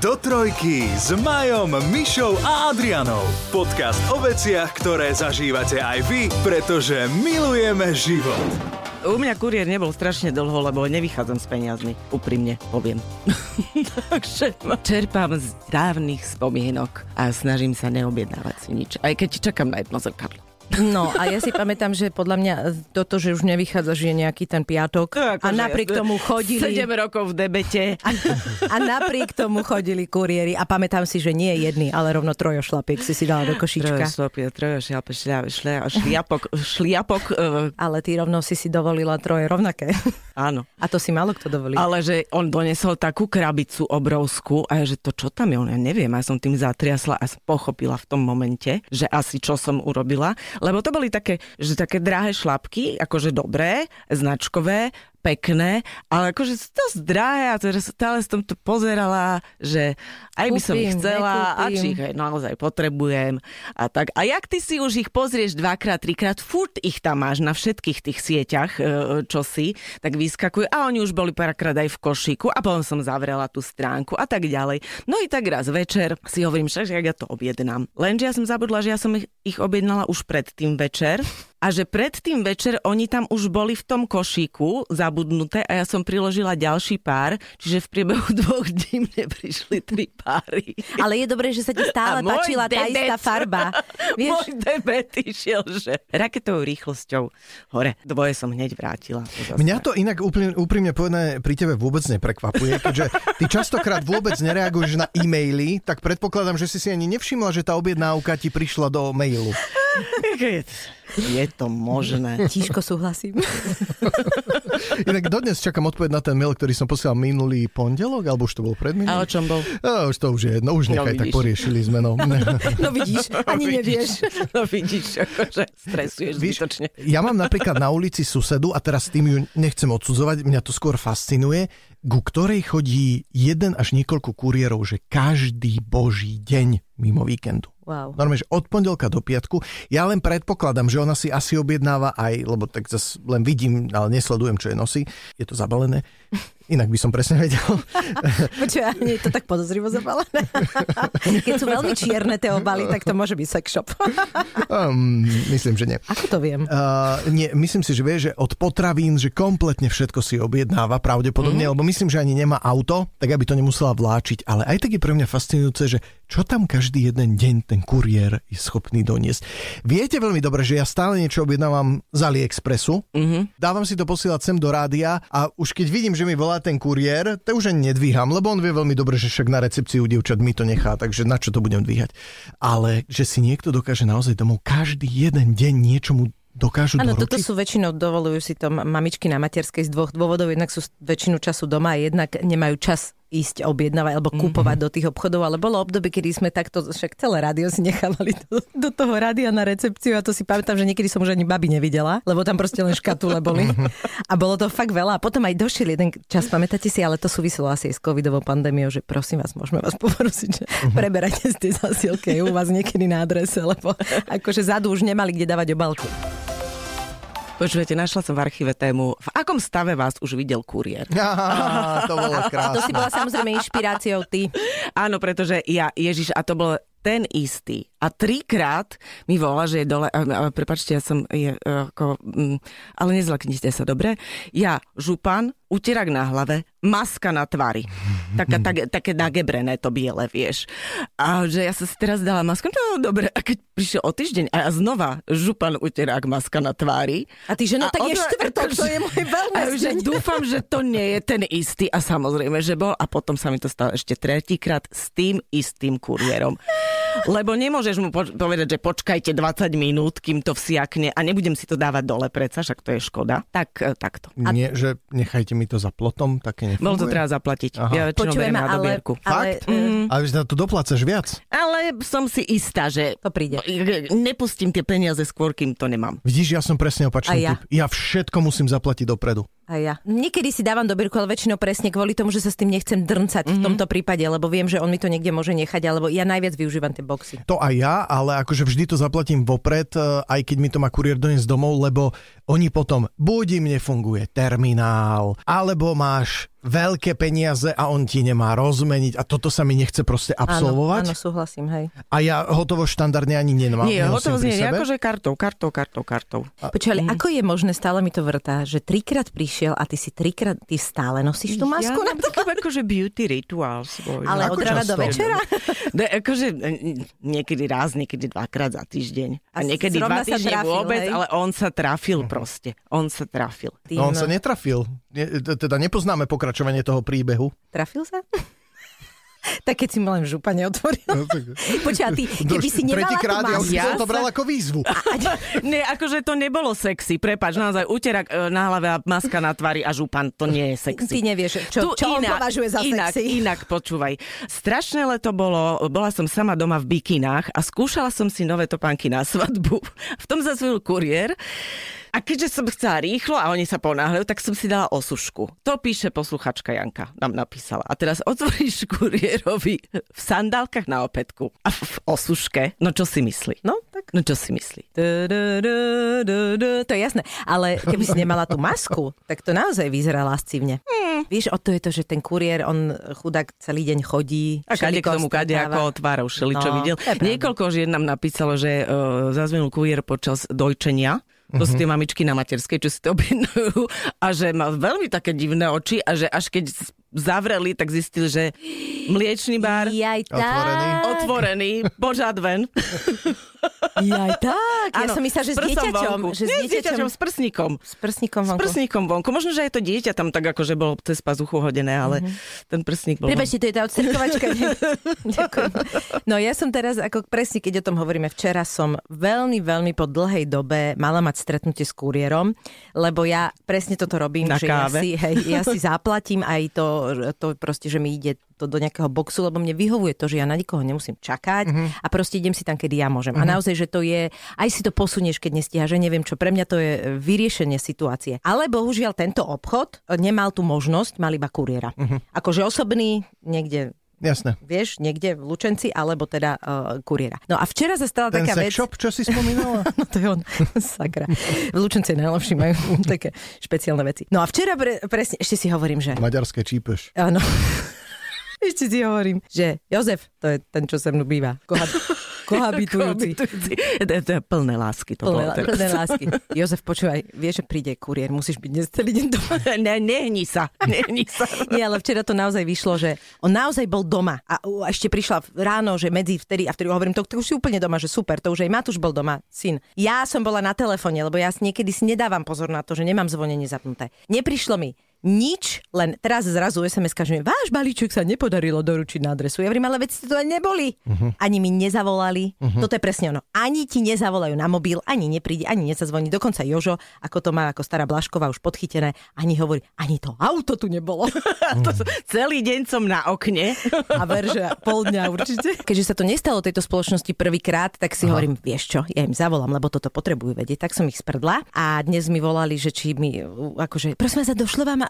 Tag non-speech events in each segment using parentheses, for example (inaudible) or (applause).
Do trojky s Majom, Mišou a Adrianou. Podcast o veciach, ktoré zažívate aj vy, pretože milujeme život. U mňa kuriér nebol strašne dlho, lebo nevychádzam s peniazmi. Úprimne poviem. (laughs) Takže čerpám z dávnych spomienok a snažím sa neobjednávať si nič. Aj keď čakám na jedno zrkadlo. No a ja si pamätám, že podľa mňa toto, že už nevychádza, že je nejaký ten piatok Akože a napriek tomu chodili... 7 rokov v debete. A, a napriek tomu chodili kuriéri a pamätám si, že nie jedný, ale rovno trojošlapiek si si dala do košička. Trojošlapie, trojošlape, šlia, šlia, šliapok, šliapok, uh, Ale ty rovno si si dovolila troje rovnaké. áno. A to si málo kto dovolí. Ale že on donesol takú krabicu obrovskú a ja, že to čo tam je, on ja neviem, ja som tým zatriasla a som pochopila v tom momente, že asi čo som urobila, lebo to boli také, že také drahé šlapky, akože dobré, značkové, pekné, ale akože dosť drahé a teraz stále som to pozerala, že aj by som ich chcela a či ich aj naozaj potrebujem a tak. A jak ty si už ich pozrieš dvakrát, trikrát, furt ich tam máš na všetkých tých sieťach, e, čo si, tak vyskakujú a oni už boli párkrát aj v košíku a potom som zavrela tú stránku a tak ďalej. No i tak raz večer si hovorím, však jak ja to objednám. Lenže ja som zabudla, že ja som ich- ich objednala už pred tým večer a že pred tým večer oni tam už boli v tom košíku zabudnuté a ja som priložila ďalší pár, čiže v priebehu (laughs) dvoch dní mne prišli tri páry. Ale je dobré, že sa ti stále A páčila tá istá farba. (laughs) Vieš, Môj debet išiel, že raketovou rýchlosťou hore. Dvoje som hneď vrátila. Mňa to inak úplne, úprimne povedané pri tebe vôbec neprekvapuje, keďže ty častokrát vôbec nereaguješ na e-maily, tak predpokladám, že si si ani nevšimla, že tá objednávka ti prišla do mailu. (laughs) Je, to možné. Tížko súhlasím. (laughs) Inak dodnes čakám odpoveď na ten mail, ktorý som posielal minulý pondelok, alebo už to bol predminulý. A o čom bol? No, už to už je jedno, už No, nechaj, tak vidíš. poriešili sme. No. (laughs) No vidíš, ani nevieš. No vidíš, akože stresuješ Víš, zbytočne. ja mám napríklad na ulici susedu, a teraz s tým ju nechcem odsudzovať, mňa to skôr fascinuje, ku ktorej chodí jeden až niekoľko kuriérov, že každý boží deň mimo víkendu. Wow. Normálne, že od pondelka do piatku. Ja len predpokladám, že ona si asi objednáva aj, lebo tak zase len vidím, ale nesledujem, čo je nosí. Je to zabalené. Inak by som presne vedel. (laughs) Počuj, nie je to tak podozrivo zabalené. (laughs) Keď sú veľmi čierne tie obaly, tak to môže byť sex shop. um, (laughs) myslím, že nie. Ako to viem? Uh, nie, myslím si, že vie, že od potravín, že kompletne všetko si objednáva pravdepodobne, mm-hmm. lebo myslím, že ani nemá auto, tak aby to nemusela vláčiť. Ale aj tak je pre mňa fascinujúce, že čo tam každý jeden deň ten kuriér je schopný doniesť. Viete veľmi dobre, že ja stále niečo objednávam z AliExpressu, mm-hmm. dávam si to posielať sem do rádia a už keď vidím, že mi volá ten kuriér, to už ani nedvíham, lebo on vie veľmi dobre, že však na recepciu dievčat mi to nechá, takže na čo to budem dvíhať. Ale že si niekto dokáže naozaj domov každý jeden deň niečo mu dokážu Áno, doručiť. toto sú väčšinou, dovolujú si to ma- mamičky na materskej z dvoch dôvodov. Jednak sú väčšinu času doma a jednak nemajú čas ísť objednávať alebo kúpovať Mhm. do tých obchodov, ale bolo obdobie, kedy sme takto, však celé rádio si nechávali do, do toho rádia na recepciu a to si pamätám, že niekedy som už ani babi nevidela, lebo tam proste len škatule boli. Mhm. A bolo to fakt veľa. A potom aj došiel jeden čas, pamätáte si, ale to súviselo asi s covidovou pandémiou, že prosím vás, môžeme vás poprosiť, že Mhm. preberajte z tie zasielky u vás niekedy na adrese, lebo akože zadu už nemali kde dávať obálku. Počujete, našla som v archíve tému, v akom stave vás už videl kuriér. (laughs) Á, to bolo A (laughs) to krásne. si bola samozrejme inšpiráciou ty. Áno, pretože ja, Ježiš, a to bol ten istý. A trikrát mi volá, že je dole, prepačte, ja som, je, ako, mm, ale nezlaknite sa, dobre? Ja, župan, uterak na hlave, maska na tvári. Taká, tak, také nagebrené to biele, vieš. A že ja som si teraz dala masku, no dobre, a keď prišiel o týždeň a ja znova župan, uterák, maska na tvári. A ty, že no tak je štvrtok, to je môj A že dúfam, že to nie je ten istý a samozrejme, že bol a potom sa mi to stalo ešte tretíkrát s tým istým kuriérom. Lebo nemôžeš mu po- povedať, že počkajte 20 minút, kým to vsiakne a nebudem si to dávať dole predsa, však to je škoda. Tak, e, takto. Nie, že nechajte mi to za plotom, také nefunguje. Bolo to treba zaplatiť. Aha. Ja väčšinou Počujeme, na ale, dobierku. ale Fakt? mm. Ale že na to doplácaš viac. Ale som si istá, že To príde. nepustím tie peniaze skôr, kým to nemám. Vidíš, ja som presne opačný ja? typ. Ja všetko musím zaplatiť dopredu. A ja. Niekedy si dávam dobierku, ale väčšinou presne kvôli tomu, že sa s tým nechcem drncať mm-hmm. v tomto prípade, lebo viem, že on mi to niekde môže nechať, alebo ja najviac využívam tie boxy. To aj ja, ale akože vždy to zaplatím vopred, e, aj keď mi to má kuriér doniesť domov, lebo oni potom, buď im nefunguje terminál, alebo máš veľké peniaze a on ti nemá rozmeniť a toto sa mi nechce proste absolvovať. Áno, áno, súhlasím, hej. A ja hotovo štandardne ani nemám. Nie, hotovo nie, akože kartou, kartou, kartou, kartou. Počkaj, ale ako je možné, stále mi to vrtá, že trikrát prišiel a ty si trikrát, ty stále nosíš tú masku? Ja na mám taký akože beauty rituál svoj. Ale Ako od rána do večera? Ne, akože e, niekedy raz, niekedy dvakrát za týždeň. A, A niekedy zrovna dva týždne trafil, vôbec, hej? ale on sa trafil proste. On sa trafil. Ty, No on no, sa netrafil. Teda nepoznáme pokračovanie toho príbehu. Trafil sa? (laughs) tak keď si ma len v župa neotvoril. Počkaj, a ty, (laughs) keby si nemala tú Tretíkrát, ja už som to bral ako výzvu. (laughs) Nie, akože to nebolo sexy. Prepač, naozaj uterak e, na hlave a maska na tvári a župan, to nie je sexy. Ty nevieš, čo, čo on považuje za inak, sexy. Inak, počúvaj. Strašné leto bolo, bola som sama doma v bikinách a skúšala som si nové topánky na svadbu. V tom zazvil kuriér. A keďže som chcela rýchlo a oni sa ponáhľajú, tak som si dala osušku. To píše posluchačka Janka, nám napísala. A teraz otvoríš (laughs) kuriérovi v sandálkach na opätku a v, osuške. No čo si myslí? No, tak. No čo si myslí? To je jasné. Ale keby si nemala tú masku, (laughs) tak to naozaj vyzerá lascivne. Hmm. Víš, o to je to, že ten kuriér, on chudák celý deň chodí. A kade k tomu, kade ako šeli, čo No, videl. Niekoľko žien nám napísalo, že uh, zazvinul kuriér počas dojčenia. To sú tie mamičky na materskej, čo si to (laughs) objednajú. A že má veľmi také divné oči a že až keď zavreli, tak zistil, že mliečný bar Jaj. Otvorený. otvorený, (laughs) požadven. Jaj, tak. Ja Áno, som myslela, že s dieťaťom. vonku. Že s Nie, s dieťaťom. dieťaťom, s prsníkom. S prsníkom S vonku. prsníkom vonku. Možno, že aj to dieťa tam tak akože bolo cez pazuchu hodené, ale ten prsník bol... Prepačte, to je tá odstrkovačka. (laughs) Ďakujem. No ja som teraz, ako presne keď o tom hovoríme, včera som veľmi, veľmi po dlhej dobe mala mať stretnutie s kuriérom, lebo ja presne toto robím, Na že ja káve. si, hej, ja si (laughs) zaplatím aj to, to proste, že mi ide to do nejakého boxu, lebo mne vyhovuje to, že ja na nikoho nemusím čakať a proste idem si tam, kedy ja môžem. A naozaj, že to je, aj si to posunieš, keď nestíha, že neviem čo, pre mňa to je vyriešenie situácie. Ale bohužiaľ tento obchod nemal tú možnosť, mal iba kuriéra. Akože osobný, niekde Jasné. vieš, niekde v Lučenci, alebo teda uh, kuriéra. No a včera sa stala Ten taká vec... shop, čo si spomínala? (laughs) No to je on, (laughs) sakra. V Lučenci najlepší majú (laughs) také špeciálne veci. No a včera pre, presne, ešte si hovorím, že... Maďarské čípeš. Áno. Ešte si hovorím, že Jozef, to je ten, čo se mnou býva. Kohab, (laughs) kohabitujúci. Kohabitujúci. To je- to je plné lásky. To Plné, bolo teraz. plné lásky. Jozef, počúvaj, vieš, že príde kuriér, musíš byť dnes celý deň doma. (laughs) Ne, nehni sa, nehni sa. (laughs) Nie, ale včera to naozaj vyšlo, že on naozaj bol doma a ešte prišla ráno, že medzi vtedy a vtedy hovorím, to, to už si úplne doma, že super, to už aj Matúš bol doma, syn. Ja som bola na telefóne, lebo ja si niekedy si nedávam pozor na to, že nemám zvonenie zapnuté. Neprišlo mi nič, len teraz zrazu sms že váš balíček sa nepodarilo doručiť na adresu. Ja hovorím, ale veď ste to ani neboli. Uh-huh. Ani mi nezavolali. Uh-huh. Toto je presne ono. Ani ti nezavolajú na mobil, ani nepríde, ani nezazvoní. Dokonca Jožo, ako to má ako stará Blašková už podchytené, ani hovorí, ani to auto tu nebolo. (laughs) To sú- celý deň som na okne. A ver, že pol dňa určite. Keďže sa to nestalo tejto spoločnosti prvýkrát, tak si Aha. hovorím, vieš čo, ja im zavolám, lebo toto potrebujú vedieť. Tak som ich sprdla a dnes mi volali, že či mi, akože, prosím vás, došlo vám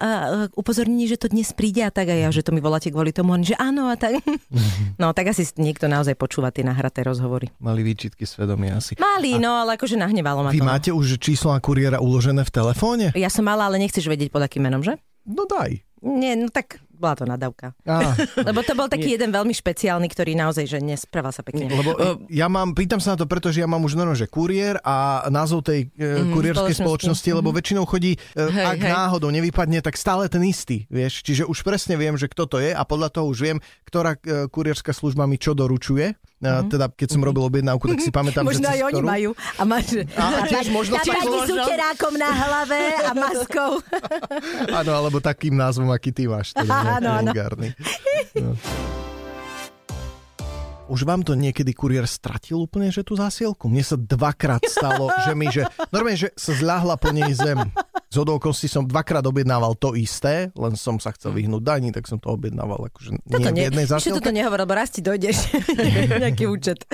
upozornenie, že to dnes príde a tak a ja, že to mi voláte kvôli tomu, že áno a tak. (laughs) No tak asi niekto naozaj počúva tie nahraté rozhovory. Mali výčitky svedomia asi. Mali, no ale akože nahnevalo ma Vy to. máte už číslo na kuriéra uložené v telefóne? Ja som mala, ale nechceš vedieť pod akým menom, že? No daj. Nie, no tak bola to nadávka. Á, (laughs) Lebo to bol taký jeden veľmi špeciálny, ktorý naozaj, že nesprával sa pekne. lebo e, ja mám, pýtam sa na to, pretože ja mám už normálne, že kuriér a názov tej e, kuriérskej spoločnosti. spoločnosti, lebo väčšinou chodí, e, Hej, ak hej. náhodou nevypadne, tak stále ten istý, vieš. Čiže už presne viem, že kto to je a podľa toho už viem, ktorá kurierská služba mi čo doručuje. E, Teda, keď som robil objednávku, tak si (laughs) pamätám, Možno že aj oni majú. A máš A, a tiež možno cez- pani s možno. na hlave a maskou. (laughs) Áno, alebo takým názvom, aký ty máš. (laughs) Teda Áno, áno. No. Už vám to niekedy kuriér stratil úplne, že tú zásielku? Mne sa dvakrát stalo, (laughs) že mi, že normálne, že sa zľahla po nej zem. Z okolností som dvakrát objednával to isté, len som sa chcel vyhnúť daní, tak som to objednával akože nie Toto v nie, jednej ešte zásielke. toto nehovor, lebo raz ti dojdeš (laughs) nejaký účet.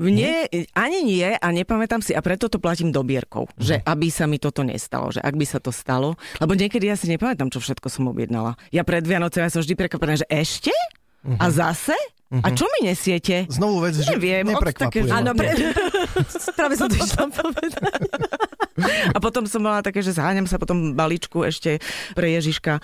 Mne ani nie a nepamätám si a preto to platím dobierkou, že aby sa mi toto nestalo, že ak by sa to stalo, lebo niekedy ja si nepamätám, čo všetko som objednala. Ja pred Vianocem ja som vždy prekvapená, že ešte? A zase? A čo mi nesiete? Znovu vec, že Neviem, neprekvapuje. také- Áno, pre... (laughs) práve som to išla povedať. (laughs) A potom som mala také, že zháňam sa potom balíčku ešte pre Ježiška.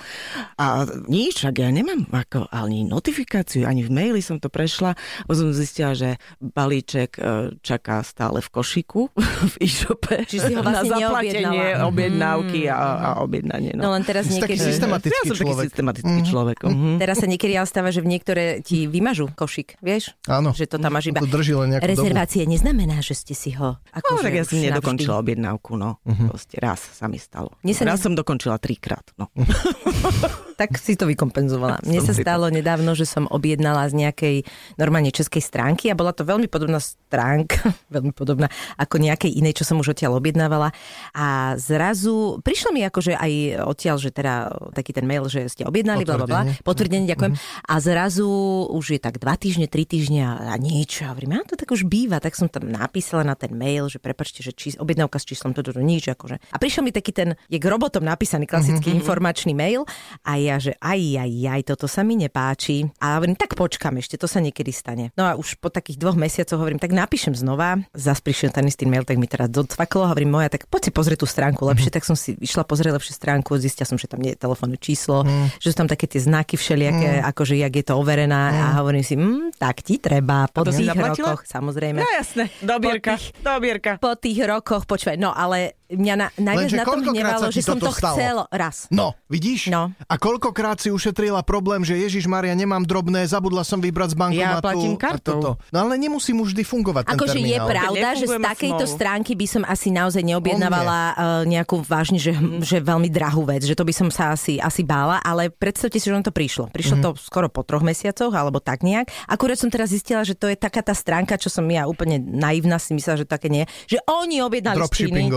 A nič, ak ja nemám ako ani notifikáciu, ani v maili som to prešla. Potom som zistila, že balíček e, čaká stále v košiku (laughs) v e-shope. Čiže si ho na vlastne zaplatenie neobjednala. objednávky a, a objednanie. No No. len teraz Si taký niekedy... systematický ja som taký človek. systematický človek. mhm. Teraz sa niekedy ale stáva, že v niektoré ti vymažú košík, vieš? Áno. Že to tam máš iba... To drží len nejakú dobu. Rezervácie neznamená, že ste si ho... Ako, No, tak ja som nedokončila objednávku, no. Mhm. Proste raz sa mi stalo. Sa raz som dokončila trikrát, no. (laughs) Tak si to vykompenzovala. Mne sa stalo nedávno, že som objednala z nejakej normálne českej stránky a bola to veľmi podobná stránka, (laughs) veľmi podobná ako nejakej inej, čo som už odtiaľ objednávala. A zrazu prišlo mi akože aj odtiaľ, že teda taký ten mail, že ste objednali, bla, bla, bla, Potvrdenie. potvrdenie, ďakujem. A zrazu už je tak dva týždne, tri týždne a, a nič. A hovorím, a to tak už býva. Tak som tam napísala na ten mail, že prepačte, že či, objednávka s číslom, toto to, to, nič. Akože. A prišiel mi taký ten, je robotom napísaný klasický informačný mail a ja, že aj, aj, aj, toto sa mi nepáči. A hovorím, tak počkam ešte, to sa niekedy stane. No a už po takých dvoch mesiacoch hovorím, tak napíšem znova. Zas prišiel ten istý mail, tak mi teraz docvaklo. Hovorím, moja, tak poď si pozrieť tú stránku lepšie. Tak som si išla pozrieť lepšie stránku, zistila som, že tam nie je telefónne číslo, že sú tam také tie znaky všelijaké, akože jak je to overená a hovorím si, mm, tak ti treba po tých rokoch, samozrejme. No jasné, dobierka, Po tých- dobierka. Po tých rokoch, počúvaj, no ale mňa na, najviac Lenže na tom hnevalo, že som to stalo? chcela raz. No, vidíš? No. A koľkokrát si ušetrila problém, že Ježiš Maria, nemám drobné, zabudla som vybrať z bankomatu. Ja platím a kartou. toto. No ale nemusí mu vždy fungovať ten Akože je pravda, že z takejto smolu. stránky by som asi naozaj neobjednávala uh, nejakú vážne, že, že veľmi drahú vec, že to by som sa asi, asi bála, ale predstavte si, že on to prišlo. Prišlo Mhm. to skoro po troch mesiacoch, alebo tak nejak. Akurát som teraz zistila, že to je taká tá stránka, čo som ja úplne naivná si myslela, že také nie, že oni objednali z Číny.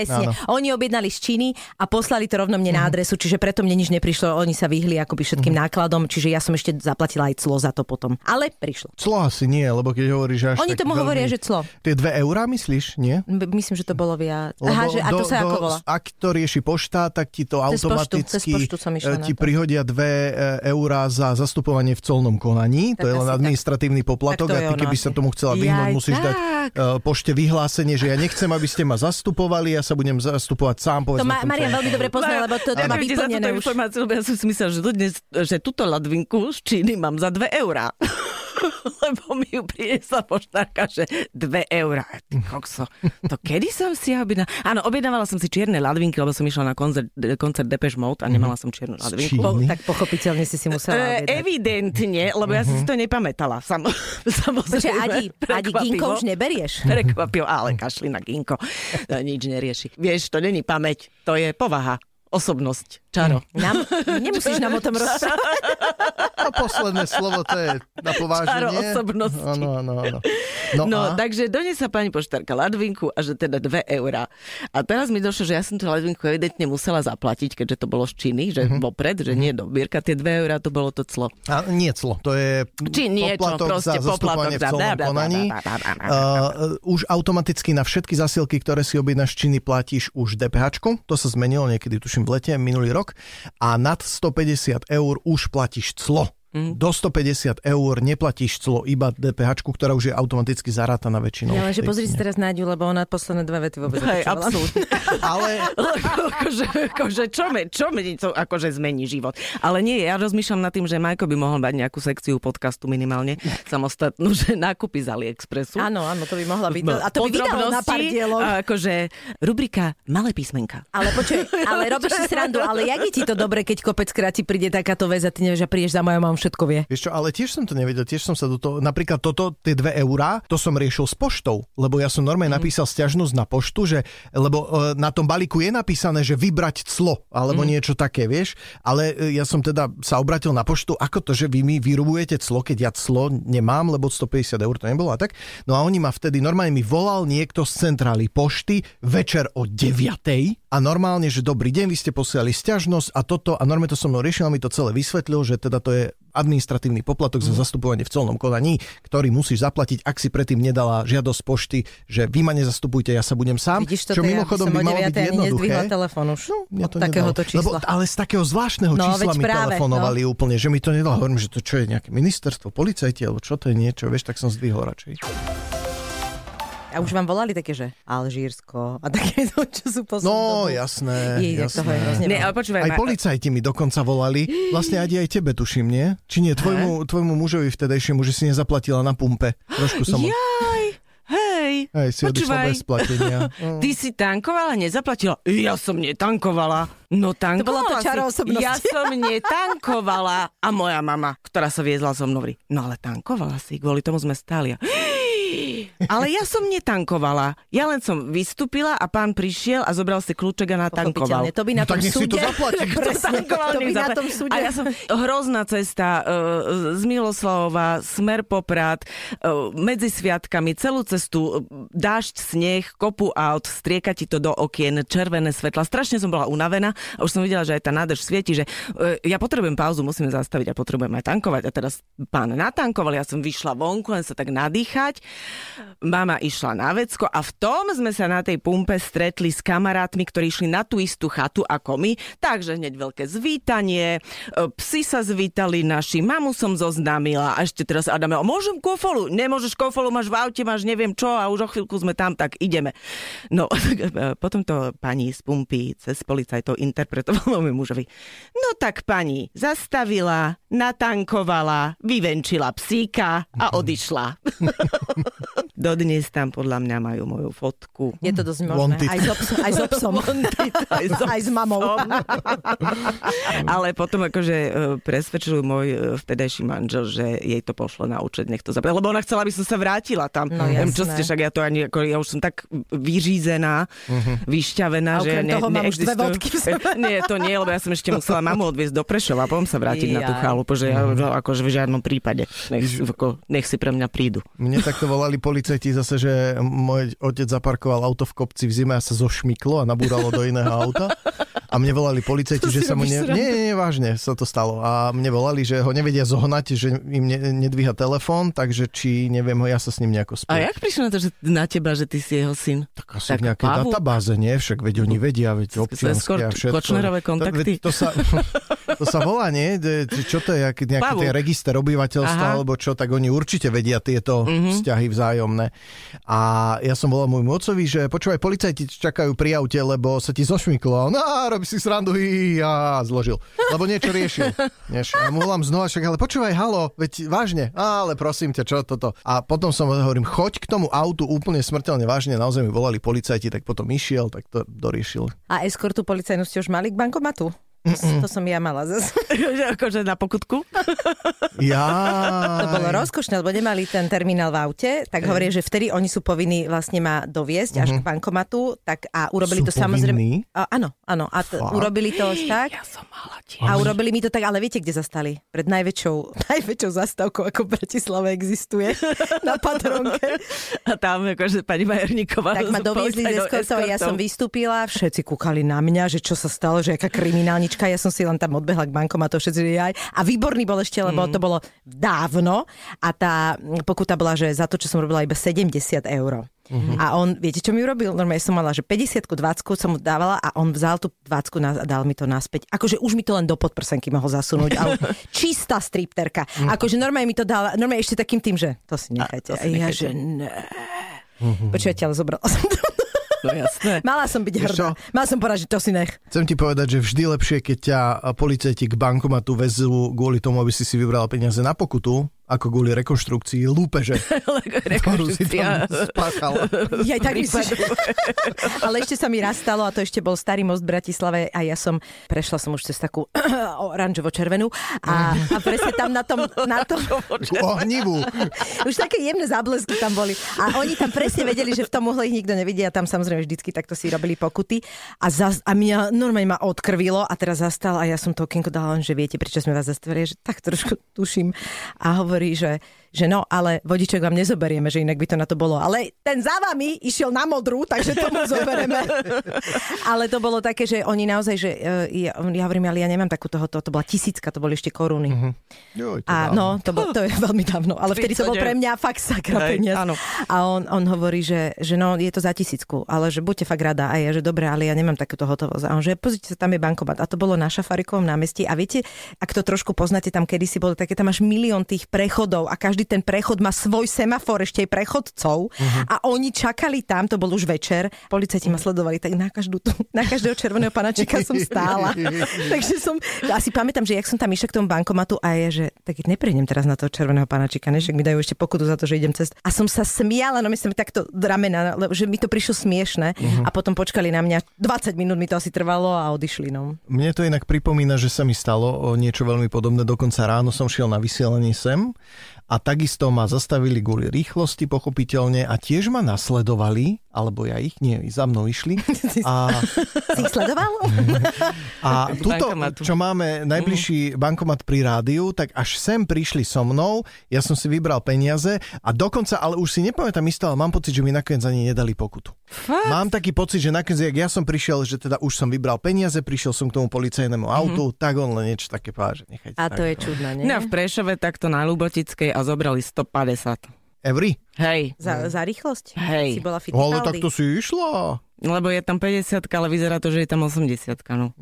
Presne. Áno. Mhm. Oni objednali z Číny a poslali to rovno mne na adresu, čiže preto mne nič neprišlo, oni sa vyhli akoby všetkým nákladom, čiže ja som ešte zaplatila aj clo za to potom. Ale prišlo. Clo asi nie, lebo keď hovoríš až Oni tomu veľmi... hovoria, že clo. Tie dve eurá myslíš, nie? Myslím, že to bolo viac. Aha, že, a to do, sa do, ako volá? Ak to rieši pošta, tak ti to Cez poštu, automaticky cez poštu eh, na ti prihodia 2 eurá za zastupovanie v colnom konaní. Tak to je len asi tak. administratívny poplatok Tak a ty keby asi. sa tomu chcela vyhnúť, musíš dať eh, pošte vyhlásenie, že ja nechcem, aby ste ma zastupovali, ja sa budem zastupovať sám. To povedzme ma, tom Marian celom veľmi dobre pozná, lebo to, to má ti za vyplnené túto už. informáciu, lebo ja som si myslela, že, to dnes, že túto ladvinku z Číny mám za 2 eurá. (laughs) lebo mi ju priniesla poštárka, že 2 eurá. Ty kokso, to kedy som si objednala? Áno, objednávala som si čierne ladvinky, lebo som išla na koncert, koncert Depeche Mode a nemala som čiernu ladvinku. Po, Číny? tak pochopiteľne si si musela E, objednať. evidentne, lebo ja si si to nepamätala. Sam, (laughs) samozrejme. Adi, Adi, Ginko už neberieš? Prekvapil, ale kašli na Ginko. To nič nerieši. Vieš, to není pamäť, to je povaha, osobnosť, čaro. Nám, nemusíš nám o tom rozprávať. A posledné slovo, to je na pováženie. Čaro osobnosti. Áno, áno, áno. No, No, a? takže donesla pani poštárka ladvinku a že teda 2 eurá. A teraz mi došlo, že ja som tú ladvinku evidentne musela zaplatiť, keďže to bolo z Číny, že Mhm. vopred, že nie dobierka, tie 2 eurá to bolo to clo. A nie clo, to je Či niečo, poplatok proste za poplatok zastupovanie v bla, konaní. už automaticky na všetky zasielky, ktoré si objednáš z Číny, platíš už DPH. To sa zmenilo niekedy, tuším, v lete minulý rok. A nad 150 eur už platíš clo. Mhm. Do 150 eur neplatíš clo, iba DPH, ktorá už je automaticky zarátaná väčšinou. Ja, v tej pozri si teraz Náďu, lebo ona posledné dve vety vôbec Hej, absolútne. (laughs) Ale akože, akože čo, me, čo to akože zmení život. Ale nie, ja rozmýšľam nad tým, že Majko by mohol mať nejakú sekciu podcastu minimálne samostatnú, (laughs) že nákupy z AliExpressu. Áno, áno, to by mohla byť. No, A to by vydalo na pár dielov. Akože rubrika Malé písmenka. Ale počuj, ale robíš si srandu, ale jak je ti to dobre, keď kopec krát ti príde takáto vec a ty nevieš, a prídeš za mojou všetko vie. Vieš čo, ale tiež som to nevedel, tiež som sa do toho, napríklad toto, tie dve eurá, to som riešil s poštou, lebo ja som normálne napísal stiažnosť na poštu, že, lebo e, na tom balíku je napísané, že vybrať clo, alebo niečo také, vieš, ale e, ja som teda sa obratil na poštu, ako to, že vy mi vyrubujete clo, keď ja clo nemám, lebo 150 eur to nebolo a tak. No a oni ma vtedy, normálne mi volal niekto z centrály pošty večer o 9 a normálne, že dobrý deň, vy ste posielali stiažnosť a toto a normálne to so mnou riešil a mi to celé vysvetlil, že teda to je administratívny poplatok za zastupovanie v colnom konaní, ktorý musíš zaplatiť, ak si predtým nedala žiadosť pošty, že vy ma nezastupujte, ja sa budem sám. Vidíš to, čo mimochodom by malo byť jednoduché. telefón už. No, mňa to takéhoto čísla. Lebo, ale z takého zvláštneho No, čísla mi práve, telefonovali úplne, že mi to nedalo. Hovorím, že to čo je nejaké ministerstvo, policajti, alebo čo to je niečo, vieš, tak som zdvihol radšej. A už vám volali také, že Alžírsko a také to, (laughs) čo sú posledné. No, jasné, Jej, tak toho je jasné. hrozne ale počúvaj, Aj ma- policajti mi dokonca volali. Vlastne aj aj tebe, tuším, nie? Či nie, tvojmu, tvojmu mužovi vtedajšiemu, že si nezaplatila na pumpe. Trošku som... Jaj, hej, Hej, si počúvaj. bez platenia. (laughs) Ty si tankovala, nezaplatila? Ja som netankovala. No tankovala To bola to čaro osobnosti. Ja som netankovala. A moja mama, ktorá sa viezla so mnou, hovorí, no ale tankovala si, kvôli tomu sme stáli. (gasps) A, Ale ja som netankovala. Ja len som vystúpila a pán prišiel a zobral si kľúček a natankoval. To by na No tom tak to (laughs) súde... to by na tom súde... A ja som, hrozná cesta uh, z Miloslavova, smer Poprad, uh, medzi sviatkami, celú cestu, uh, dážď, sneh, kopu aut, strieka ti to do okien, červené svetla. Strašne som bola unavená a už som videla, že aj tá nádrž svieti, že uh, ja potrebujem pauzu, musíme zastaviť a potrebujem aj tankovať. A teraz pán natankoval, ja som vyšla vonku, len sa tak nadýchať. Mama išla na vecko a v tom sme sa na tej pumpe stretli s kamarátmi, ktorí išli na tú istú chatu ako my. Takže hneď veľké zvítanie, e, psi sa zvítali naši, mamu som zoznámila a ešte teraz Adame, "O, môžem kofolu? Nemôžeš kofolu, máš v aute, máš neviem čo a už o chvíľku sme tam, tak ideme. No, (laughs) e, potom to pani z pumpy cez policajtov interpretovala (laughs) môjmu mužovi. No tak pani zastavila, natankovala, vyvenčila psíka a (laughs) odišla. Dodnes tam podľa mňa majú moju fotku. Je to dosť možné. Wanted. Aj s, obsom, aj s obsom. (laughs) Aj s aj s mamou. (laughs) Ale potom akože e, presvedčil môj e, vtedajší manžel, že jej to pošlo na účet, nech to zabrať. Lebo ona chcela, aby som sa vrátila tam. No, čo ste, však ja to ani, ako, ja už som tak vyřízená, vyšťavená, A že ne, toho mám už dve vodky v sebe. (laughs) Nie, to nie, lebo ja som ešte musela mamu odviezť do Prešova potom sa vrátiť na tú chalupu, že ja no, akože v žiadnom prípade. Nech, si- ako, nech si pre mňa prídu. Mne takto volali policajti zase, že môj otec zaparkoval auto v kopci v zime a sa zošmyklo a nabúralo do iného auta. (laughs) A mne volali policajti, že sa mu... Ne... Nie, nie, nie, vážne sa to stalo. A mne volali, že ho nevedia zohnať, že im ne, nedvíha telefón, takže či neviem ho, ja sa s ním nejako A spojím. jak prišlo na to, že na teba, že ty si jeho syn? Tak asi Tak v nejakej Pavol- databáze, nie? Však veď oni vedia, veď občianske skôr a všetko. Kočnerové kontakty. To, veď to, sa, (laughs) to sa volá, nie? Čo to je, aký- nejaký Pavúk. ten register obyvateľstva, Aha. alebo čo, tak oni určite vedia tieto vzťahy vzájomné. A ja som volal môjmu otcovi, že počúvaj, policajti čakajú pri aute, lebo sa ti zošmyklo. A on, "Á, robí si srandu, hi, a zložil. Lebo niečo riešil. Vieš, a volám znova, však, ale počúvaj, halo, veď vážne, "Á, ale prosím ťa, čo toto. A potom som hovorím, choď k tomu autu úplne smrteľne vážne, naozaj mi volali policajti, tak potom išiel, tak to doriešil. A eskortu policajnú ste už mali k bankomatu? To som ja mala zase. (laughs) Že akože na pokutku? (laughs) Ja. To bolo rozkošné, lebo nemali ten terminál v aute, tak hovorí, že vtedy oni sú povinní vlastne ma doviesť až k bankomatu, tak a urobili Sú to samozrejme... A, áno, áno, a t- urobili to tak. Ja som mala tiež. A urobili mi to tak, ale viete, kde zastali? Pred najväčšou, (laughs) najväčšou zastávkou, ako v Bratislave existuje, na Patronke. A tam akože pani Majerníková. Tak ma doviezli z eskortou, ja som vystúpila, všetci kúkali na mňa, že čo sa stalo, že aká kriminálnička, ja som si len tam odbehla k bankomatu, všetci že aj. A výborný bol ešte, lebo Mm. to bolo dávno a tá pokuta bola, že za to, čo som robila iba 70 eur. Mhm. A on, viete, čo mi urobil? Normálne som mala, že 50 20 som mu dávala a on vzal tú 20 a dal mi to naspäť. Akože už mi to len do podprsenky mohol zasunúť. Ale (laughs) čistá stripterka. Akože normálne mi to dala, normálne ešte takým tým, že to si nechajte. Mhm. to A, si ja, nechajte. že ne. Počujete, ale zobrala som to. No jasné. Mala som byť hrdá. Mala som povedať, že to si nech. Chcem ti povedať, že vždy lepšie, keď ťa policajti k bankomatu vezú kvôli tomu, aby si si vybrala peniaze na pokutu, ako kvôli rekonštrukcii lúpeže, (laughs) ktorú si tam spáchala. (laughs) Ja tak. (laughs) Ale ešte sa mi raz stalo, a to ešte bol starý most v Bratislave a ja som, prešla som už cez takú (clears throat) oranžovo-červenú a, a presne tam na tom, na tom Ohnivú. už také jemné záblesky tam boli. A oni tam presne vedeli, že v tom uhle ich nikto nevidí a tam samozrejme vždycky takto si robili pokuty. A, zas, a mňa normálne ma odkrvilo a teraz zastal a ja som to okienko dala len, že viete, prečo sme vás zastavili, že tak trošku tuším. A hovorí, že, že no, ale vodiček vám nezoberieme, že inak by to na to bolo. Ale ten za vami išiel na modrú, takže tomu zoberieme. (laughs) ale to bolo také, že oni naozaj, že e, ja, ja hovorím, ale ja nemám takú toho, to, to bola tisícka, to boli ešte koruny. Joj, to A dávno. no, to, bol, to je veľmi dávno, ale vtedy to bol 39. pre mňa fakt sakra peniaz. A on, on hovorí, že, že no, je to za tisícku, ale že buďte fakt rada. A ja, že dobre, ale ja nemám takúto hotovosť. A on, že pozrite sa, tam je bankomat. A to bolo na Šafarikovom námestí. A viete, ak to trošku poznáte, tam kedysi bolo také, tam máš milión tých prechodov a každý každý ten prechod má svoj semafor, ešte aj prechodcov Mhm. a oni čakali tam, to bol už večer, policajti ma sledovali, tak na, každú, na každého červeného panačika som stála. (laughs) Takže som, asi pamätám, že jak som tam išla k tomu bankomatu a je, že tak neprejdem teraz na toho červeného panačika, než mi dajú ešte pokutu za to, že idem cez... A som sa smiala, no myslím takto ramena, že mi to prišlo smiešne Mhm. a potom počkali na mňa, 20 minút mi to asi trvalo a odišli. No. Mne to inak pripomína, že sa mi stalo niečo veľmi podobné. Dokonca ráno som šiel na vysielanie sem a takisto ma zastavili kvôli rýchlosti, pochopiteľne, a tiež ma nasledovali, alebo ja ich, nie, za mnou išli. (laughs) A, Si ich sledoval? (laughs) a tuto, čo máme najbližší bankomat pri rádiu, tak až sem prišli so mnou, ja som si vybral peniaze a dokonca, ale už si nepamätám isto, ale mám pocit, že mi nakoniec ani nedali pokutu. Fakt? Mám taký pocit, že nakoniec, jak ja som prišiel, že teda už som vybral peniaze, prišiel som k tomu policajnému autu, tak on len niečo také povedal, že nechajte A tak, to je no. čudné, nie? No v Prešove takto na Lubotickej a zobrali 150. Every? Hej, Za, za rýchlosť? Hej. Si bola Ale Fittipaldi? tak to si išla. lebo je tam 50, ale vyzerá to, že je tam 80. No.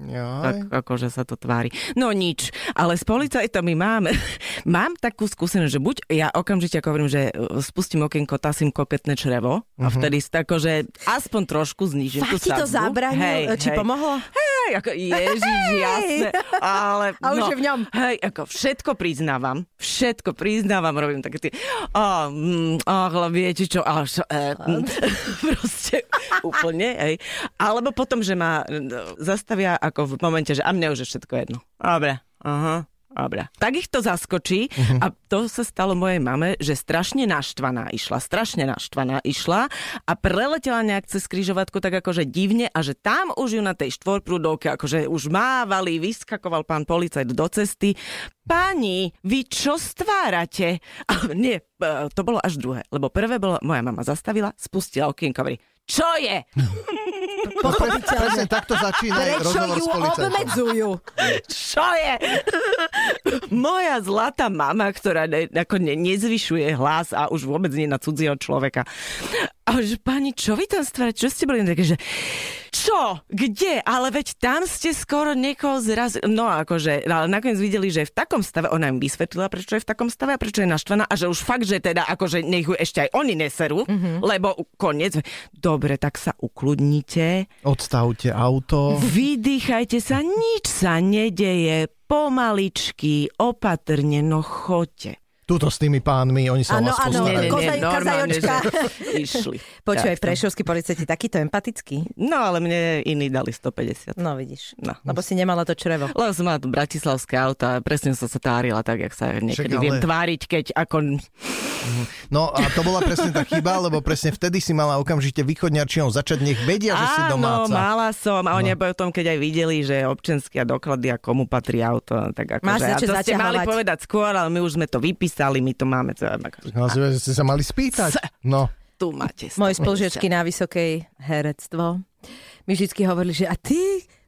Tak Jaj. akože sa to tvári. No nič, ale s policajtami máme. (laughs) Mám takú skúsenosť, že buď ja okamžite ako hovorím, že uh, spustím okienko, tasím koketné črevo a vtedy si tako, že aspoň trošku znižím tú Fakt ti to sadzbu. zabranil? Hej, Či hej. pomohlo? Hej, ako ježiš, jasné. Ale, A už no, je v ňom. Hej, ako všetko priznávam. Všetko priznávam, robím také tie... A, mm, ale viete čo, ale čo, e, mm, (laughs) proste úplne, hej. Alebo potom, že ma no, zastavia ako v momente, že a mne už je všetko jedno. Dobre, aha. Dobre. Tak ich to zaskočí a to sa stalo mojej mame, že strašne naštvaná išla, strašne naštvaná išla a preletela nejak cez križovatku tak akože divne a že tam už ju na tej štvorprúdovke akože už mávali, vyskakoval pán policajt do cesty. Pani, vy čo stvárate? A nie, e, to bolo až druhé, lebo prvé bolo, moja mama zastavila, spustila okienko, hovorí, čo je? (laughs) Presne takto začína aj Prečo rozhovor ju s policajtom. obmedzujú? Čo je? (laughs) Moja zlatá mama, ktorá ne, ako ne, nezvyšuje hlas a už vôbec nie na cudzieho človeka. A že pani, čo vy tam stvárate? Čo ste boli také, že čo? Kde? Ale veď tam ste skoro niekoho zraz... No akože, ale nakoniec videli, že je v takom stave, ona im vysvetlila, prečo je v takom stave a prečo je naštvaná a že už fakt, že teda akože nech ju ešte aj oni neserú, mm-hmm. lebo koniec. Dobre, tak sa ukludnite, Odstavte auto. Vydýchajte sa, nič sa nedeje, pomaličky, opatrne, no choďte. Tuto s tými pánmi, oni sa o Áno, vás áno, postarajú. Kozaj- kazajočka. (laughs) išli. Počúvaj, Tak, tak. prešovskí policajti, takýto empatický. No, ale mne iní dali 150. No vidíš, No. lebo si nemala to črevo. Lebo som mala bratislavské auto a presne som sa tárila tak, jak sa niekedy Však ale- viem tváriť, keď ako... No a to bola presne tá chyba, lebo presne vtedy si mala okamžite východňarčinou začať, nech vedia, že si Áno, domáca. mala som a oni potom, keď aj videli, že občanské a doklady a komu patrí auto, tak ako, Máš že, a začať to ste mali povedať skôr, ale my už sme to vypísali, my to máme. To, akože, No, že ste sa mali spýtať. No. tu máte. Moje 150. spolužiačky na vysokej herectvo mi vždy hovorili, že a ty,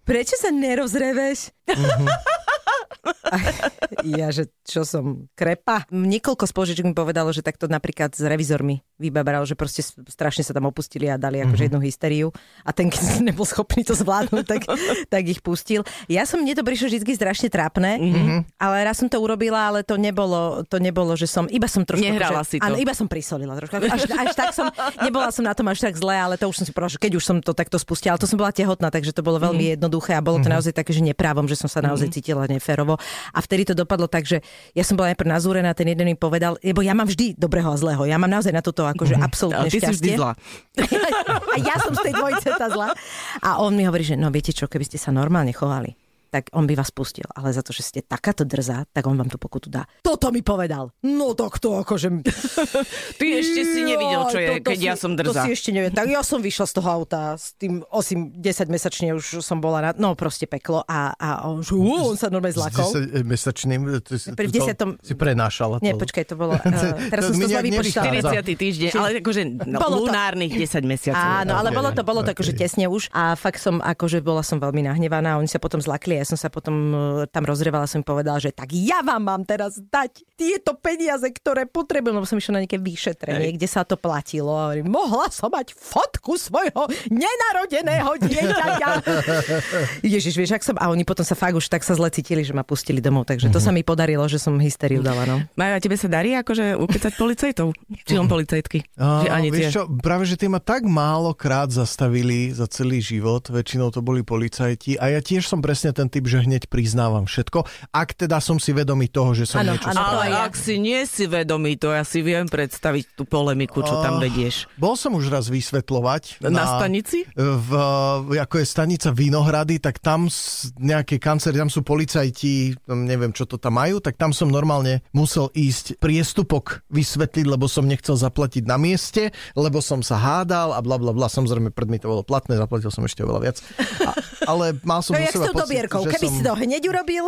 prečo sa nerozreveš? A (laughs) (laughs) ja, že čo som, krepa? Niekoľko spoložiečok mi povedalo, že takto napríklad s revizormi vybabral, že proste strašne sa tam opustili a dali akože jednu hysteriu a ten, keď (laughs) nebol schopný to zvládnuť, tak, (laughs) tak ich pustil. Ja som, mne to prišlo vždy strašne trápne, ale raz som to urobila, ale to nebolo, to nebolo, že som, iba som trošku... Nehrala akože- si to. Áno, iba som prisolila trošku. Až, až tak som, nebola som na tom až tak zle, ale to už som si povedala, že keď už som to takto spustila, ale to som bola tehotná, takže to bolo veľmi jednoduché a bolo to naozaj také, že neprávom, že som sa naozaj cítila neférovo. A vtedy to dopadlo tak, že ja som bola najprv nazúrená, ten jeden mi povedal, lebo ja mám vždy dobrého a zlého. Ja mám naozaj na toto akože absolútne Ale ty si vždy šťastie. zlá. (laughs) A ja som z tej dvojice tá zlá. A on mi hovorí, že no viete čo, keby ste sa normálne chovali, tak on by vás pustil. Ale za to, že ste takáto drzá, tak on vám tú pokutu dá. Toto mi povedal. No tak to akože... (laughs) Ty ešte si nevidel, čo je, to- to keď ja si- som To drzá. si ešte neviem. Tak ja som vyšla z toho auta s tým 8, 10 mesačne už som bola na... No proste peklo a, a on, že, uh, on sa normálne S zlakol. 10-mesačným to, si- Pri to, desiatom- si prenášala. Nie, to. počkaj, to bolo... (laughs) Uh, teraz To som to zle nejak vypočítala. nevychádza. 40. týždeň, ale akože no, to- lunárnych 10 mesiacov. Áno, ale bolo to, bolo to akože tesne už a fakt som, akože bola som veľmi nahnevaná a oni sa potom zlakli Ja som sa potom e, tam rozrevala, som im povedala, že tak ja vám mám teraz dať tieto peniaze, ktoré potrebujem, lebo som išla na nejaké vyšetrenie, kde sa to platilo. A hovorím, mohla som mať fotku svojho nenarodeného dieťaťa. (laughs) Ježiš, vieš, ak som... A oni potom sa fakt už tak sa zle cítili, že ma pustili domov, takže to sa mi podarilo, že som hysteriu dala. No. Majú, a tebe sa darí akože ukecať policajtov? (laughs) Či len policajtky? Že ani tie. vieš čo, práve, že tie ma tak málo krát zastavili za celý život, väčšinou to boli policajti a ja tiež som presne ten typ, že hneď priznávam všetko, ak teda som si vedomý toho, že som Áno, niečo to Ale ak si nie si vedomý, to ja si viem predstaviť tú polemiku, čo tam Ah, vedieš. Bol som už raz vysvetľovať. Na stanici? V, ako je stanica Vinohrady, tak tam nejaké kancery, tam sú policajti, tam neviem, čo to tam majú, tak tam som normálne musel ísť priestupok vysvetliť, lebo som nechcel zaplatiť na mieste, lebo som sa hádal a bla bla bla. Samozrejme, pred mi to bolo platné, zaplatil som ešte oveľa viac. A, ale mal som No jak s tou dobierkou, keby som... si to hneď urobil.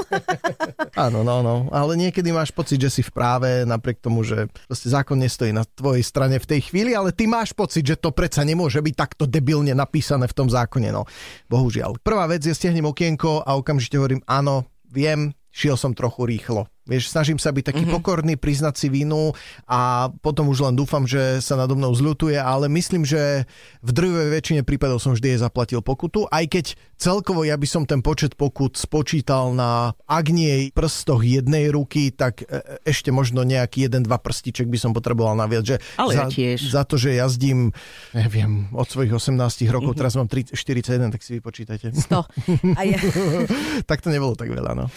(laughs) Áno, no, no. Ale niekedy máš pocit, že si v práve, napriek tomu, že proste zákon nestojí na tvojej strane v tej chvíli, ale ty máš pocit, že to predsa nemôže byť takto debilne napísané v tom zákone. No, bohužiaľ. Prvá vec je, stiahnem okienko a okamžite hovorím, áno, viem, šiel som trochu rýchlo. Vieš, snažím sa byť taký mm-hmm. pokorný, priznať si vinu a potom už len dúfam, že sa nado mnou zľutuje, ale myslím, že v drvivej väčšine prípadov som vždy jej zaplatil pokutu, aj keď celkovo ja by som ten počet pokut spočítal na, ak nie prstoch jednej ruky, tak e, ešte možno nejaký jeden, dva prstiček by som potreboval naviac. Že Ale ja za, tiež. za to, že jazdím, neviem, od svojich 18 rokov, teraz mám 30, 41, tak si vypočítajte. To. A ja, (laughs) tak to nebolo tak veľa, no.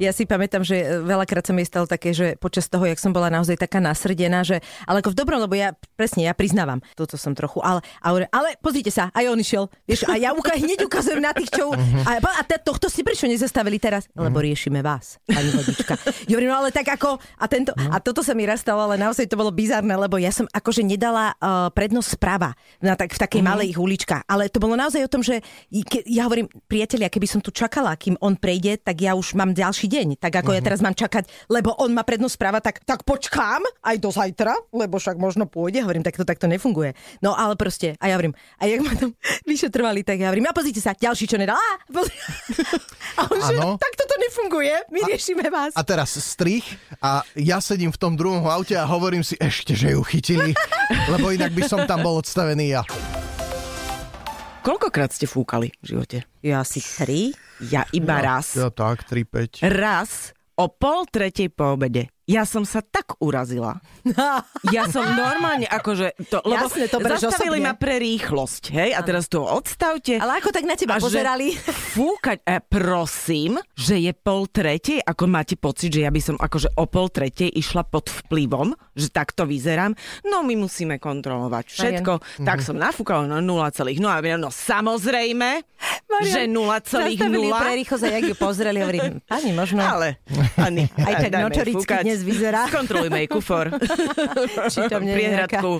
Ja si pamätám, že e, veľakrát sa mi stalo také, že počas toho, jak som bola naozaj taká nasrdená, že, ale ako v dobrom, lebo ja, presne, ja priznávam, toto som trochu, ale, ale, ale pozrite sa, aj on išiel, vieš, a ja uka, hneď ukazujem na tých, čo... A, a te, tohto si prečo nezastavili teraz? Lebo riešime vás, pani vodička. Hovorím, no ale tak ako, a, tento, a toto sa mi raz stalo, ale naozaj to bolo bizarné, lebo ja som akože nedala uh, prednosť správa na tak, v takej malej uličke, ale to bolo naozaj o tom, že ke, ja hovorím, priatelia, keby som tu čakala, kým on prejde, tak ja už mám ďalší deň. Tak ako uh-huh. ja teraz mám čakať, lebo on má prednosť práva, tak, tak počkám aj do zajtra, lebo však možno pôjde. Hovorím, tak to takto nefunguje. No ale proste, a ja hovorím, a jak ma tam (laughs) vyšetrovali, tak ja hovorím, a pozrite sa, ďalší čo nedal. Á, pozri- (laughs) a on, že, tak toto nefunguje, my riešime vás. A teraz strich a ja sedím v tom druhom aute a hovorím si ešte, že ju chytili, (laughs) lebo inak by som tam bol odstavený ja. Koľkokrát ste fúkali v živote? Ja asi tri. Ja iba raz. Ja tak, 3-5. Raz o pol tretej po obede. Ja som sa tak urazila. (laughs) Ja som normálne akože... To, lebo Jasne, to zastavili osobne. ma pre rýchlosť, hej? A teraz tu odstavte. Ale ako tak na teba A že pozerali? Fúkať, e, prosím, že je pol tretej, ako máte pocit, že ja by som akože o pol tretej išla pod vplyvom, že takto vyzerám. No my musíme kontrolovať všetko. Mhm. Tak som nafúkala no 0,0. No samozrejme, Marian, že 0,0. Zastavili ju pre rýchlosť a jak ju pozreli, hovorím, pani, možno... Ale, Ani, Aj notoricky fúkať. dnes vyzerá. Skontrolujme jej kufor. Či tam Priehradku.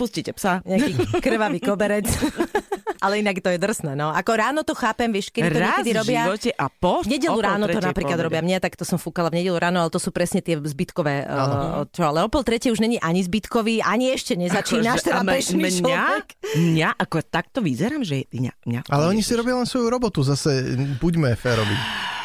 Pustite psa. nejaký krvavý koberec. (laughs) Ale inak to je drsné, no. Ako ráno to chápem, vieš, keď to Raz niekedy v robia... živote a po V nedelu ráno to napríklad robia. Mne tak to som fúkala v nedelu ráno, ale to sú presne tie zbytkové. Uh, čo, ale o pol tretie už není ani zbytkový, ani ešte nezačínaš, (laughs) teda bežný mňa, človek. mňa, ako takto vyzerám, že mňa, mňa Ale oni si robia len svoju robotu, zase buďme férovi.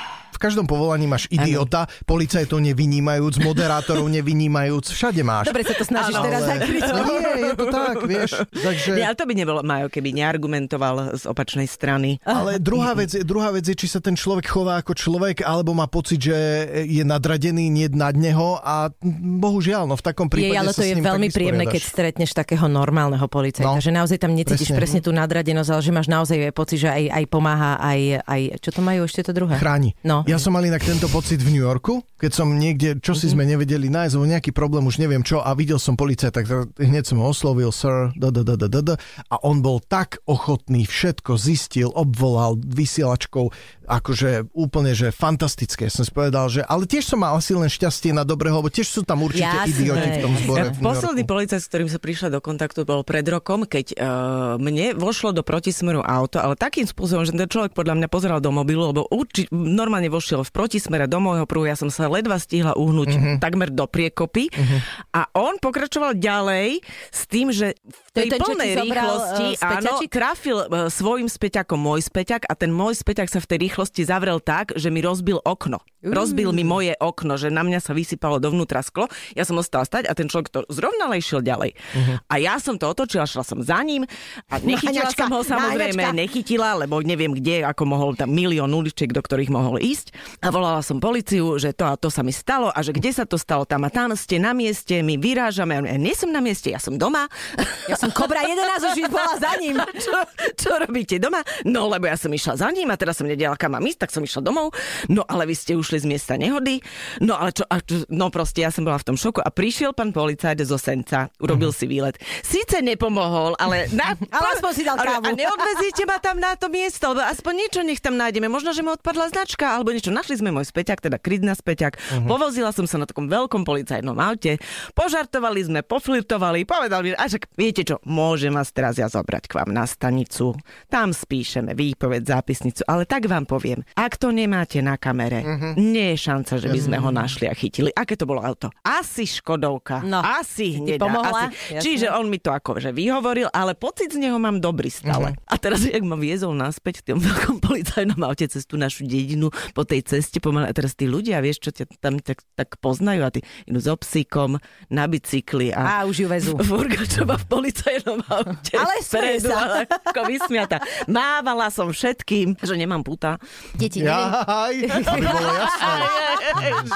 Každom povolaní máš idiota, policajtov nevynímajúc, moderátorov nevynímajúc, všade máš. Dobre sa to snažíš Áno, teraz ale- zakryť. No nie, je to tak, vieš. Takže... Nie, ale to by nebolo Majo, keby neargumentoval z opačnej strany. Ale druhá vec, druhá vec je, či sa ten človek chová ako človek, alebo má pocit, že je nadradený, nie nad neho a bohužiaľ, no v takom prípade Je, ale sa to s je ním veľmi príjemné, keď stretneš takého normálneho policajta, No. že naozaj tam necítiš Presne. presne, tú nadradenosť, ale že máš naozaj pocit, že aj, aj pomáha, aj, aj, čo to majú ešte to druhé? Chráni. No. Ja som mal inak tento pocit v New Yorku, keď som niekde, čo Mhm. si sme nevedeli nájsť, alebo nejaký problém, už neviem čo, a videl som policajta, tak hneď som ho oslovil, sir, da, da, da, da, da, da, a on bol tak ochotný, všetko zistil, obvolal vysielačkou, akože úplne, že fantastické. Som si povedal, že, ale tiež som mal asi len šťastie na dobrého, lebo tiež sú tam určite Jasné. idioti v tom zbore. Ja, v posledný policajt, s ktorým sa prišla do kontaktu, bol pred rokom, keď uh, mne vošlo do protismeru auto, ale takým spôsobom, že ten človek podľa mňa pozeral do mobilu, lebo urči, normálne vošiel vošiel v protismere do môjho prúhu, ja som sa ledva stihla uhnúť Mhm. uh-huh. takmer do priekopy uh-huh. a on pokračoval ďalej s tým, že v tej ten, čo ti plnej zobral, rýchlosti eh, áno, trafil eh, svojim späťakom môj späťak a ten môj späťak sa v tej rýchlosti zavrel tak, že mi rozbil okno. Rozbil mi moje okno, že na mňa sa vysypalo dovnútra sklo. Ja som ostala stať a ten človek to zrovnalej šiel ďalej. Uh-huh. A ja som to otočila, šla som za ním a nechytila Naháňačka, som ho samozrejme, nechytila, lebo neviem kde, ako mohol tam milión uličiek, do ktorých mohol ísť. A volala som policiu, že to a to sa mi stalo a že kde sa to stalo, tam a tam ste na mieste, my vyrážame. Ja nie som na mieste, ja som doma. (laughs) Ja som Kobra 11, už bola za ním. (laughs) čo, čo robíte doma? No, lebo ja som išla za ním a teraz som nedela kam mám ísť, tak som išla domov. No, ale vy ste ušli z miesta nehody. No, ale čo, a, čo- no proste ja som bola v tom šoku a prišiel pán policajt zo Senca, urobil si výlet. Síce nepomohol, ale... Na, (laughs) Ale aspoň si dal kávu. A neodvezíte ma tam na to miesto, lebo aspoň niečo nech tam nájdeme. Možno, že mi odpadla značka, alebo niečo. Našli sme môj späťak, teda Krydna späťak. Uh-huh. Povozila som sa na takom veľkom policajnom aute. Požartovali sme, poflirtovali, povedali, a však viete čo, môžem vás teraz ja zobrať k vám na stanicu. Tam spíšeme výpoveď, zápisnicu, ale tak vám poviem, ak to nemáte na kamere, uh-huh. nie je šanca, že by sme ho našli a chytili. Aké to bolo auto? Asi Škodovka. No, asi hnedá. pomohla? Asi. Čiže on mi to akože vyhovoril, ale pocit z neho mám dobrý stále. A teraz, jak ma viezol naspäť v tom veľkom policajnom aute cez tú našu dedinu, po tej ceste pomaly. A teraz tí ľudia, vieš, čo ťa tam tak, tak poznajú a ty idú so psíkom na bicykli a... A už ju vezú. (laughs) Furgačová v policajnom aute. Ale (laughs) sa. ale ako vysmiata. Mávala som všetkým, že nemám puta. Deti, neviem. Jaj, aby bolo jasné.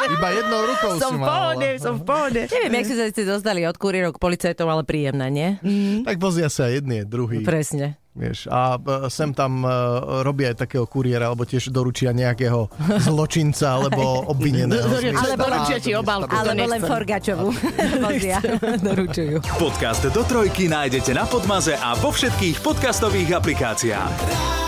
(laughs) Iba jednou rukou som si v pohode, som v pohode. Neviem, jak ste sa dostali od kurierov k policajtom, ale príjemné, nie? Tak vozia sa jedni, druhý. Presne. Vieš, a e, sem tam e, robia aj takého kuriéra, alebo tiež doručia nejakého zločinca, alebo (laughs) obvineného. Alebo doručia ti obálku. Alebo len. (laughs) Doručujú. Podcast do trojky nájdete na Podmaze a vo všetkých podcastových aplikáciách.